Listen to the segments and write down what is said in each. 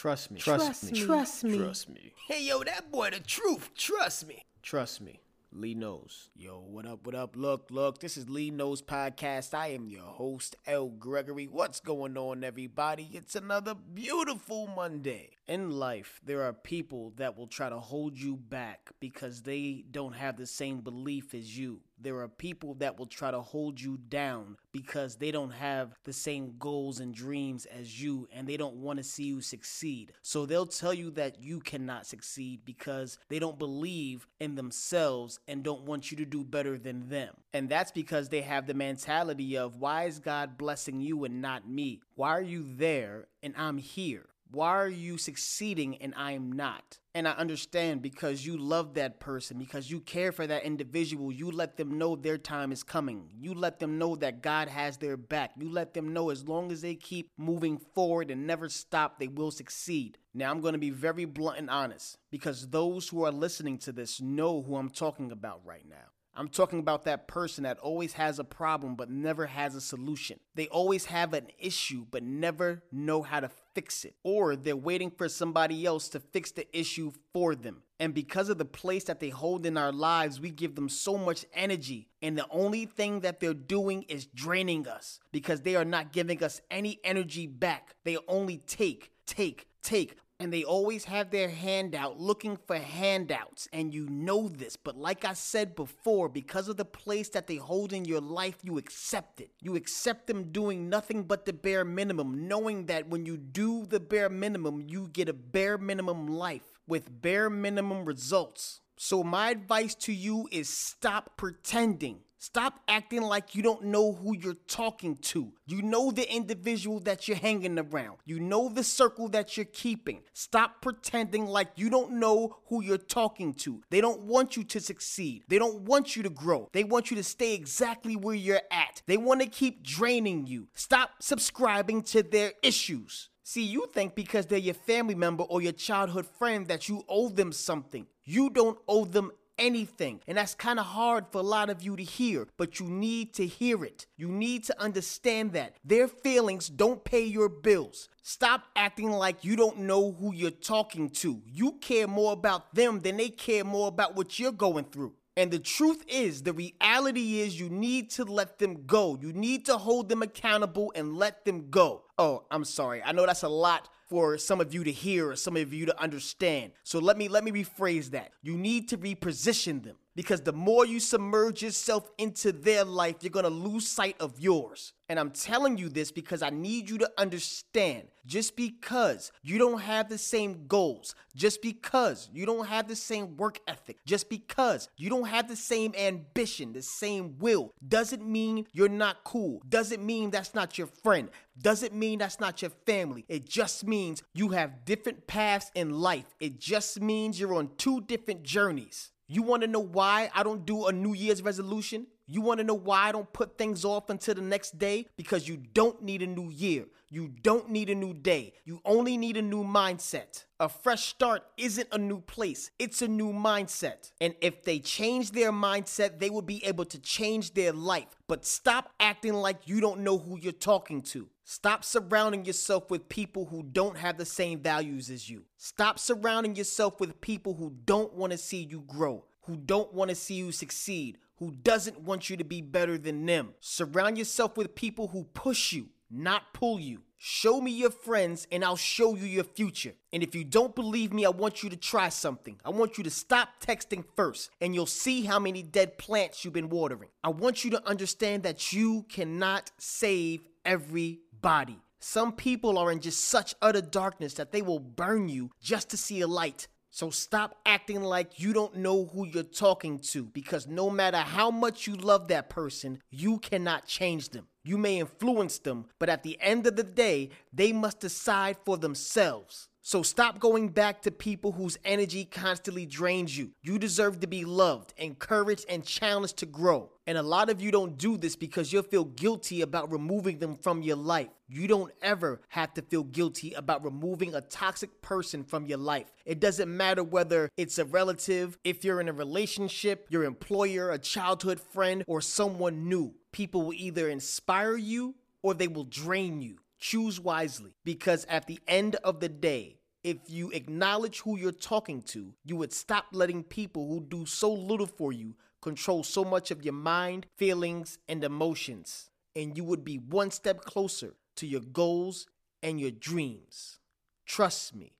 Trust me. Trust me. Trust me. Trust me. Hey, yo, that boy, the truth. Trust me. Trust me. Lee knows. Yo, what up, what up? Look, look, this is Lee Knows Podcast. I am your host, L. Gregory. What's going on, everybody? It's another beautiful Monday. In life, there are people that will try to hold you back because they don't have the same belief as you. There are people that will try to hold you down because they don't have the same goals and dreams as you and they don't want to see you succeed. So they'll tell you that you cannot succeed because they don't believe in themselves and don't want you to do better than them. And that's because they have the mentality of why is God blessing you and not me? Why are you there and I'm here? Why are you succeeding and I'm not? And I understand because you love that person, because you care for that individual. You let them know their time is coming. You let them know that God has their back. You let them know as long as they keep moving forward and never stop, they will succeed. Now, I'm going to be very blunt and honest because those who are listening to this know who I'm talking about right now. I'm talking about that person that always has a problem but never has a solution. They always have an issue but never know how to fix it. Or they're waiting for somebody else to fix the issue for them. And because of the place that they hold in our lives, we give them so much energy. And the only thing that they're doing is draining us because they are not giving us any energy back. They only take, take, take and they always have their hand out looking for handouts and you know this but like i said before because of the place that they hold in your life you accept it. You accept them doing nothing but the bare minimum knowing that when you do the bare minimum you get a bare minimum life with bare minimum results. So my advice to you is stop pretending Stop acting like you don't know who you're talking to. You know the individual that you're hanging around. You know the circle that you're keeping. Stop pretending like you don't know who you're talking to. They don't want you to succeed. They don't want you to grow. They want you to stay exactly where you're at. They want to keep draining you. Stop subscribing to their issues. See, you think because they're your family member or your childhood friend that you owe them something. You don't owe them anything. And that's kind of hard for a lot of you to hear, but you need to hear it. You need to understand that their feelings don't pay your bills. Stop acting like you don't know who you're talking to. You care more about them than they care more about what you're going through. And the truth is, the reality is, you need to let them go. You need to hold them accountable and let them go. Oh, I'm sorry. I know that's a lot for some of you to hear or some of you to understand. So let me let me rephrase that. You need to reposition them because the more you submerge yourself into their life, you're to lose sight of yours. And I'm telling you this because I need you to understand just because you don't have the same goals, just because you don't have the same work ethic, just because you don't have the same ambition, the same will, doesn't mean you're not cool, doesn't mean that's not your friend, doesn't mean that's not your family. It just means you have different paths in life. It just means you're on two different journeys. You want to know why I don't do a New Year's resolution? You want to know why I don't put things off until the next day? Because you don't need a new year. You don't need a new day. You only need a new mindset. A fresh start isn't a new place, it's a new mindset. And if they change their mindset, they will be able to change their life. But stop acting like you don't know who you're talking to. Stop surrounding yourself with people who don't have the same values as you. Stop surrounding yourself with people who don't want to see you grow, who don't want to see you succeed, who doesn't want you to be better than them. Surround yourself with people who push you, not pull you. Show me your friends and I'll show you your future. And if you don't believe me, I want you to try something. I want you to stop texting first and you'll see how many dead plants you've been watering. I want you to understand that you cannot save every body. Some people are in just such utter darkness that they will burn you just to see a light. So stop acting like you don't know who you're talking to because no matter how much you love that person, you cannot change them. You may influence them, but at the end of the day, they must decide for themselves. So stop going back to people whose energy constantly drains you. You deserve to be loved, encouraged, and challenged to grow. And a lot of you don't do this because you'll feel guilty about removing them from your life. You don't ever have to feel guilty about removing a toxic person from your life. It doesn't matter whether it's a relative, if you're in a relationship, your employer, a childhood friend, or someone new. People will either inspire you or they will drain you. Choose wisely because at the end of the day, If you acknowledge who you're talking to, you would stop letting people who do so little for you control so much of your mind, feelings, and emotions. And you would be one step closer to your goals and your dreams. Trust me,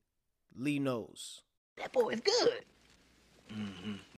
Lee knows. That boy is good. Mm-hmm.